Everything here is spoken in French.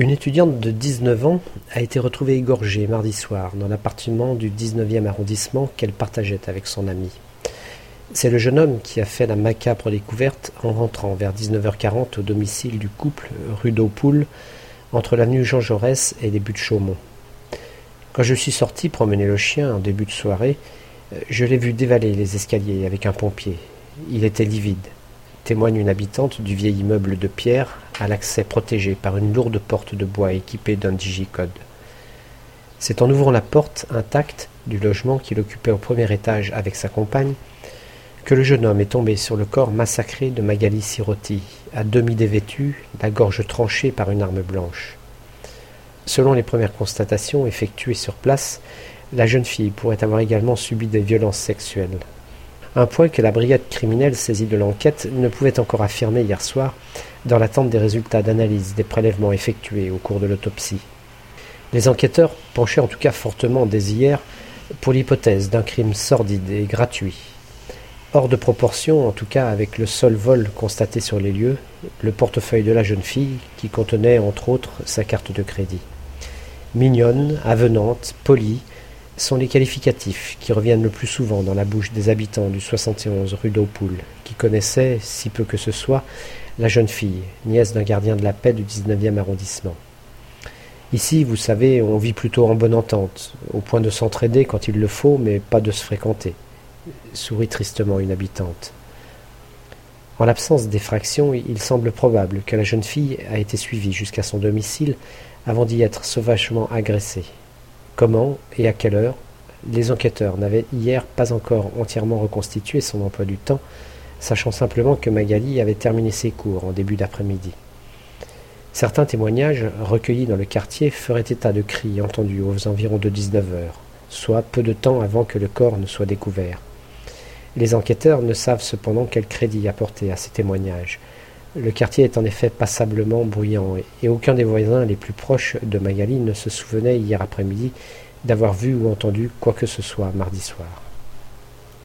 Une étudiante de 19 ans a été retrouvée égorgée mardi soir dans l'appartement du 19e arrondissement qu'elle partageait avec son ami. C'est le jeune homme qui a fait la macabre découverte en rentrant vers 19h40 au domicile du couple rue d'Aupoul entre l'avenue Jean Jaurès et les buts de Chaumont. Quand je suis sorti promener le chien en début de soirée, je l'ai vu dévaler les escaliers avec un pompier. Il était livide témoigne une habitante du vieil immeuble de pierre à l'accès protégé par une lourde porte de bois équipée d'un digicode. C'est en ouvrant la porte intacte du logement qu'il occupait au premier étage avec sa compagne que le jeune homme est tombé sur le corps massacré de Magali Sirotti, à demi dévêtue, la gorge tranchée par une arme blanche. Selon les premières constatations effectuées sur place, la jeune fille pourrait avoir également subi des violences sexuelles un point que la brigade criminelle saisie de l'enquête ne pouvait encore affirmer hier soir, dans l'attente des résultats d'analyse des prélèvements effectués au cours de l'autopsie. Les enquêteurs penchaient en tout cas fortement dès hier pour l'hypothèse d'un crime sordide et gratuit. Hors de proportion, en tout cas avec le seul vol constaté sur les lieux, le portefeuille de la jeune fille qui contenait entre autres sa carte de crédit. Mignonne, avenante, polie, sont les qualificatifs qui reviennent le plus souvent dans la bouche des habitants du 71 rue d'Aupoul, qui connaissaient, si peu que ce soit, la jeune fille, nièce d'un gardien de la paix du 19e arrondissement. Ici, vous savez, on vit plutôt en bonne entente, au point de s'entraider quand il le faut, mais pas de se fréquenter, sourit tristement une habitante. En l'absence d'effraction, il semble probable que la jeune fille a été suivie jusqu'à son domicile avant d'y être sauvagement agressée. Comment et à quelle heure Les enquêteurs n'avaient hier pas encore entièrement reconstitué son emploi du temps, sachant simplement que Magali avait terminé ses cours en début d'après-midi. Certains témoignages recueillis dans le quartier feraient état de cris entendus aux environs de 19 heures, soit peu de temps avant que le corps ne soit découvert. Les enquêteurs ne savent cependant quel crédit apporter à ces témoignages. Le quartier est en effet passablement bruyant et aucun des voisins les plus proches de Magali ne se souvenait hier après-midi d'avoir vu ou entendu quoi que ce soit mardi soir.